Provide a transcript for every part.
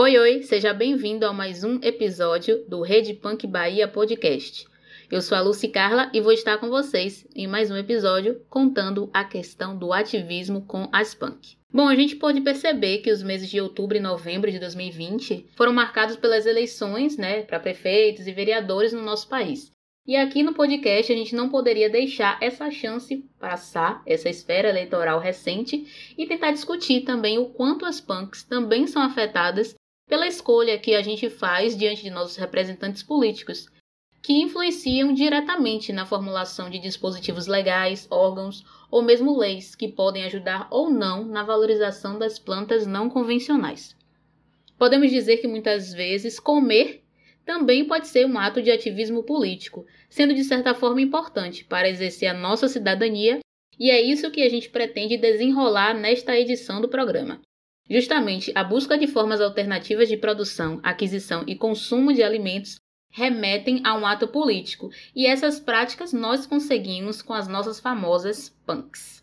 Oi, oi, seja bem-vindo a mais um episódio do Rede Punk Bahia Podcast. Eu sou a Lucy Carla e vou estar com vocês em mais um episódio contando a questão do ativismo com as punk. Bom, a gente pode perceber que os meses de outubro e novembro de 2020 foram marcados pelas eleições, né, para prefeitos e vereadores no nosso país. E aqui no podcast a gente não poderia deixar essa chance passar, essa esfera eleitoral recente, e tentar discutir também o quanto as punks também são afetadas pela escolha que a gente faz diante de nossos representantes políticos, que influenciam diretamente na formulação de dispositivos legais, órgãos ou mesmo leis que podem ajudar ou não na valorização das plantas não convencionais. Podemos dizer que muitas vezes comer também pode ser um ato de ativismo político, sendo de certa forma importante para exercer a nossa cidadania, e é isso que a gente pretende desenrolar nesta edição do programa. Justamente a busca de formas alternativas de produção, aquisição e consumo de alimentos remetem a um ato político, e essas práticas nós conseguimos com as nossas famosas punks.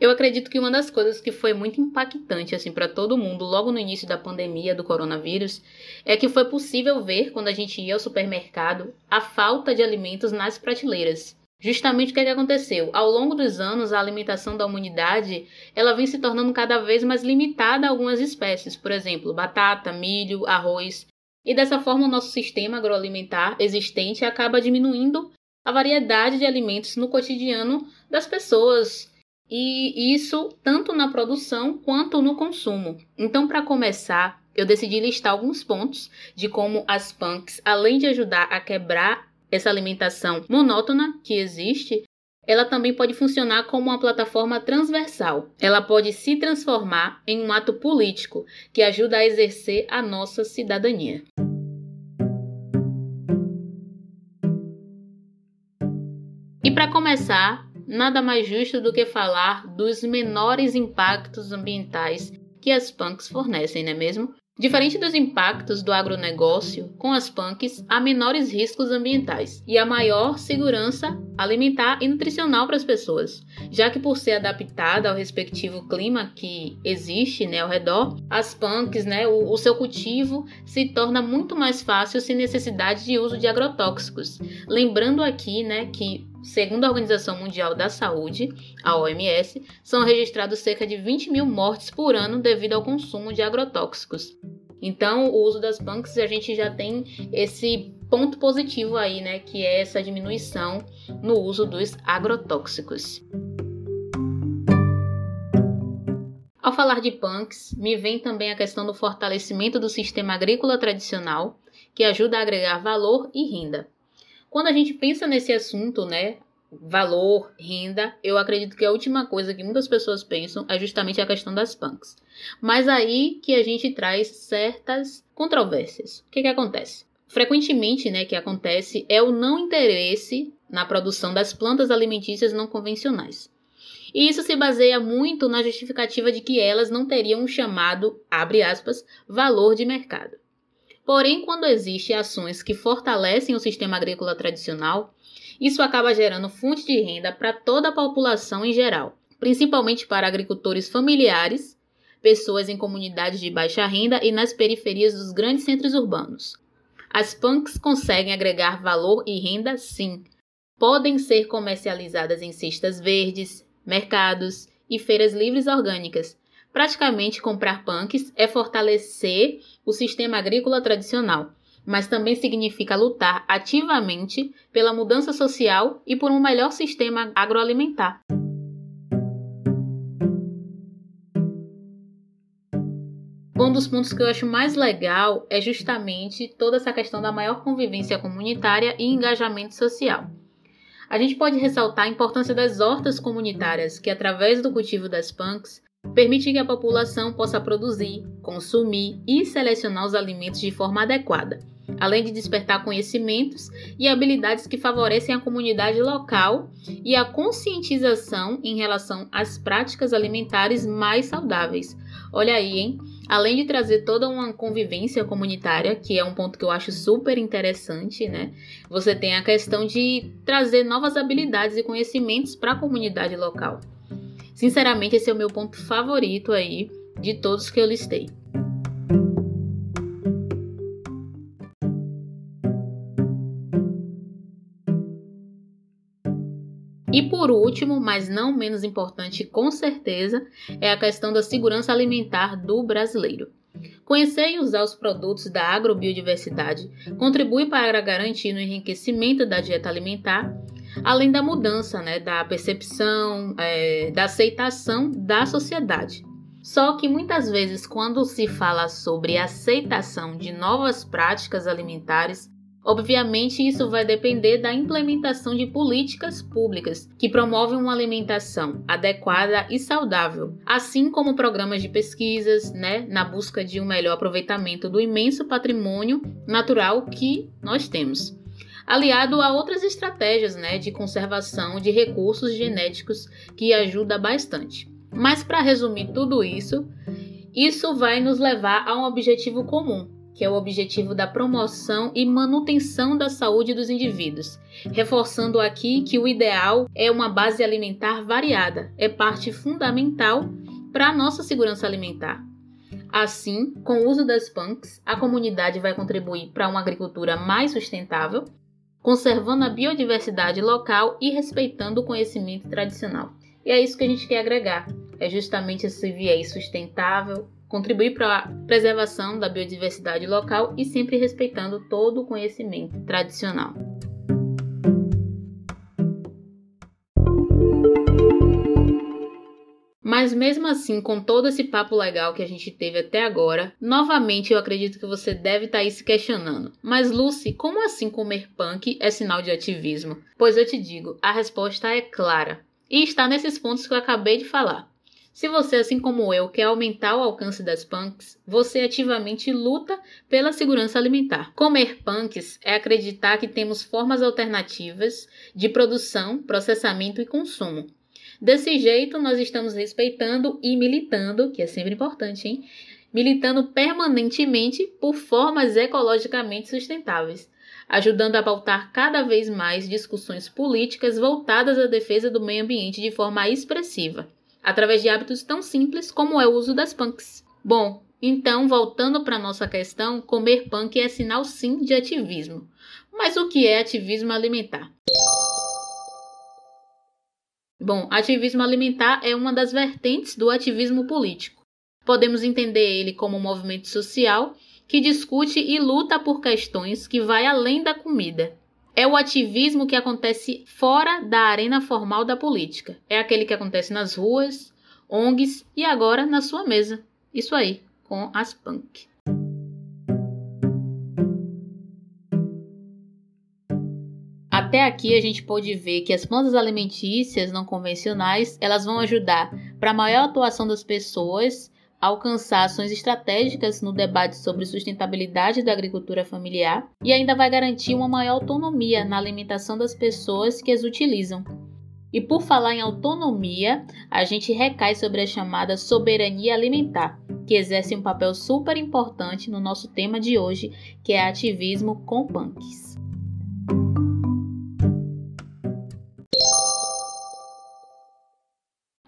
Eu acredito que uma das coisas que foi muito impactante assim para todo mundo logo no início da pandemia do coronavírus é que foi possível ver quando a gente ia ao supermercado a falta de alimentos nas prateleiras. Justamente o que, é que aconteceu? Ao longo dos anos, a alimentação da humanidade ela vem se tornando cada vez mais limitada a algumas espécies, por exemplo, batata, milho, arroz. E dessa forma, o nosso sistema agroalimentar existente acaba diminuindo a variedade de alimentos no cotidiano das pessoas. E isso tanto na produção quanto no consumo. Então, para começar, eu decidi listar alguns pontos de como as punks, além de ajudar a quebrar essa alimentação monótona que existe, ela também pode funcionar como uma plataforma transversal. Ela pode se transformar em um ato político que ajuda a exercer a nossa cidadania. E para começar, nada mais justo do que falar dos menores impactos ambientais que as punks fornecem, não é mesmo? Diferente dos impactos do agronegócio, com as punks há menores riscos ambientais e a maior segurança alimentar e nutricional para as pessoas, já que por ser adaptada ao respectivo clima que existe né, ao redor, as punks, né, o, o seu cultivo se torna muito mais fácil sem necessidade de uso de agrotóxicos. Lembrando aqui né, que Segundo a Organização Mundial da Saúde, a OMS, são registrados cerca de 20 mil mortes por ano devido ao consumo de agrotóxicos. Então, o uso das punks, a gente já tem esse ponto positivo aí, né, que é essa diminuição no uso dos agrotóxicos. Ao falar de punks, me vem também a questão do fortalecimento do sistema agrícola tradicional, que ajuda a agregar valor e renda. Quando a gente pensa nesse assunto, né, valor, renda, eu acredito que a última coisa que muitas pessoas pensam é justamente a questão das punks. Mas aí que a gente traz certas controvérsias. O que, que acontece? Frequentemente, né, que acontece é o não interesse na produção das plantas alimentícias não convencionais. E isso se baseia muito na justificativa de que elas não teriam um chamado, abre aspas, valor de mercado. Porém, quando existem ações que fortalecem o sistema agrícola tradicional, isso acaba gerando fonte de renda para toda a população em geral, principalmente para agricultores familiares, pessoas em comunidades de baixa renda e nas periferias dos grandes centros urbanos. As punks conseguem agregar valor e renda, sim. Podem ser comercializadas em cestas verdes, mercados e feiras livres orgânicas, Praticamente comprar punks é fortalecer o sistema agrícola tradicional, mas também significa lutar ativamente pela mudança social e por um melhor sistema agroalimentar. Um dos pontos que eu acho mais legal é justamente toda essa questão da maior convivência comunitária e engajamento social. A gente pode ressaltar a importância das hortas comunitárias, que através do cultivo das punks permite que a população possa produzir, consumir e selecionar os alimentos de forma adequada, além de despertar conhecimentos e habilidades que favorecem a comunidade local e a conscientização em relação às práticas alimentares mais saudáveis. Olha aí, hein? Além de trazer toda uma convivência comunitária, que é um ponto que eu acho super interessante, né? Você tem a questão de trazer novas habilidades e conhecimentos para a comunidade local. Sinceramente, esse é o meu ponto favorito aí de todos que eu listei. E por último, mas não menos importante com certeza, é a questão da segurança alimentar do brasileiro. Conhecer e usar os produtos da agrobiodiversidade contribui para garantir o enriquecimento da dieta alimentar, além da mudança né, da percepção, é, da aceitação da sociedade. Só que muitas vezes, quando se fala sobre aceitação de novas práticas alimentares, Obviamente, isso vai depender da implementação de políticas públicas que promovem uma alimentação adequada e saudável, assim como programas de pesquisas, né, na busca de um melhor aproveitamento do imenso patrimônio natural que nós temos. Aliado a outras estratégias né, de conservação de recursos genéticos que ajuda bastante. Mas para resumir tudo isso, isso vai nos levar a um objetivo comum, que é o objetivo da promoção e manutenção da saúde dos indivíduos, reforçando aqui que o ideal é uma base alimentar variada, é parte fundamental para a nossa segurança alimentar. Assim, com o uso das PANCs, a comunidade vai contribuir para uma agricultura mais sustentável, conservando a biodiversidade local e respeitando o conhecimento tradicional. E é isso que a gente quer agregar, é justamente esse viés sustentável, contribuir para a preservação da biodiversidade local e sempre respeitando todo o conhecimento tradicional. Mas mesmo assim, com todo esse papo legal que a gente teve até agora, novamente eu acredito que você deve estar tá aí se questionando. Mas Lucy, como assim comer punk é sinal de ativismo? Pois eu te digo, a resposta é clara. E está nesses pontos que eu acabei de falar. Se você, assim como eu, quer aumentar o alcance das punks, você ativamente luta pela segurança alimentar. Comer punks é acreditar que temos formas alternativas de produção, processamento e consumo. Desse jeito, nós estamos respeitando e militando, que é sempre importante, hein? Militando permanentemente por formas ecologicamente sustentáveis, ajudando a pautar cada vez mais discussões políticas voltadas à defesa do meio ambiente de forma expressiva através de hábitos tão simples como é o uso das punks. Bom, então, voltando para nossa questão, comer punk é sinal sim de ativismo. Mas o que é ativismo alimentar? Bom, ativismo alimentar é uma das vertentes do ativismo político. Podemos entender ele como um movimento social que discute e luta por questões que vai além da comida. É o ativismo que acontece fora da arena formal da política. É aquele que acontece nas ruas, ONGs e agora na sua mesa. Isso aí, com as punk. Até aqui a gente pode ver que as plantas alimentícias não convencionais, elas vão ajudar para a maior atuação das pessoas alcançar ações estratégicas no debate sobre sustentabilidade da agricultura familiar e ainda vai garantir uma maior autonomia na alimentação das pessoas que as utilizam. E por falar em autonomia, a gente recai sobre a chamada soberania alimentar, que exerce um papel super importante no nosso tema de hoje, que é ativismo com punks.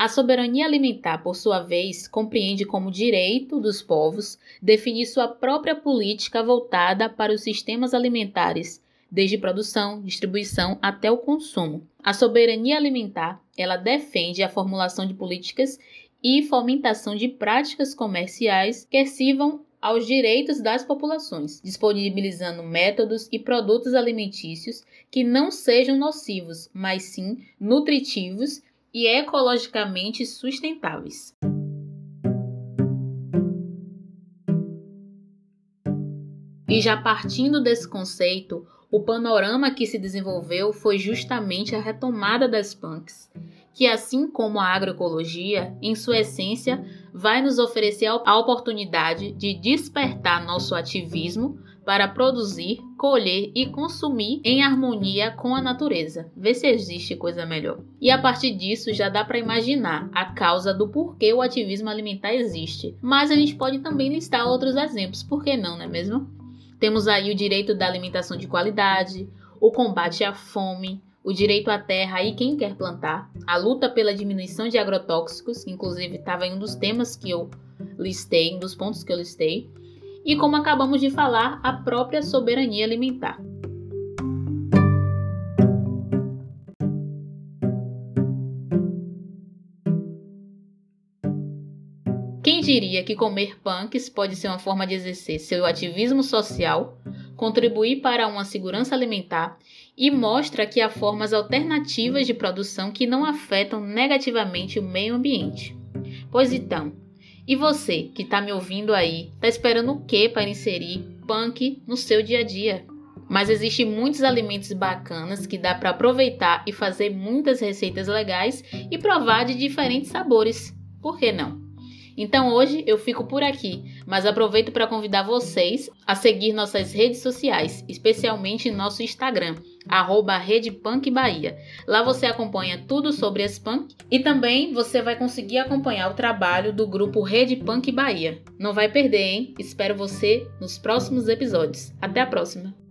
A soberania alimentar, por sua vez, compreende como direito dos povos definir sua própria política voltada para os sistemas alimentares, desde produção, distribuição até o consumo. A soberania alimentar, ela defende a formulação de políticas e fomentação de práticas comerciais que sirvam aos direitos das populações, disponibilizando métodos e produtos alimentícios que não sejam nocivos, mas sim nutritivos e ecologicamente sustentáveis. E já partindo desse conceito, o panorama que se desenvolveu foi justamente a retomada das punks, que assim como a agroecologia, em sua essência, vai nos oferecer a oportunidade de despertar nosso ativismo para produzir, colher e consumir em harmonia com a natureza. Vê se existe coisa melhor. E a partir disso já dá para imaginar a causa do porquê o ativismo alimentar existe. Mas a gente pode também listar outros exemplos, por que não, não é mesmo? Temos aí o direito da alimentação de qualidade, o combate à fome, o direito à terra e quem quer plantar, a luta pela diminuição de agrotóxicos, inclusive estava em um dos temas que eu listei, um dos pontos que eu listei, e como acabamos de falar, a própria soberania alimentar. Quem diria que comer punks pode ser uma forma de exercer seu ativismo social, contribuir para uma segurança alimentar e mostra que há formas alternativas de produção que não afetam negativamente o meio ambiente. Pois então, e você que está me ouvindo aí, está esperando o que para inserir punk no seu dia a dia? Mas existem muitos alimentos bacanas que dá para aproveitar e fazer muitas receitas legais e provar de diferentes sabores. Por que não? Então hoje eu fico por aqui, mas aproveito para convidar vocês a seguir nossas redes sociais, especialmente nosso Instagram, arroba Bahia. Lá você acompanha tudo sobre as punk e também você vai conseguir acompanhar o trabalho do grupo Rede Punk Bahia. Não vai perder, hein? Espero você nos próximos episódios. Até a próxima!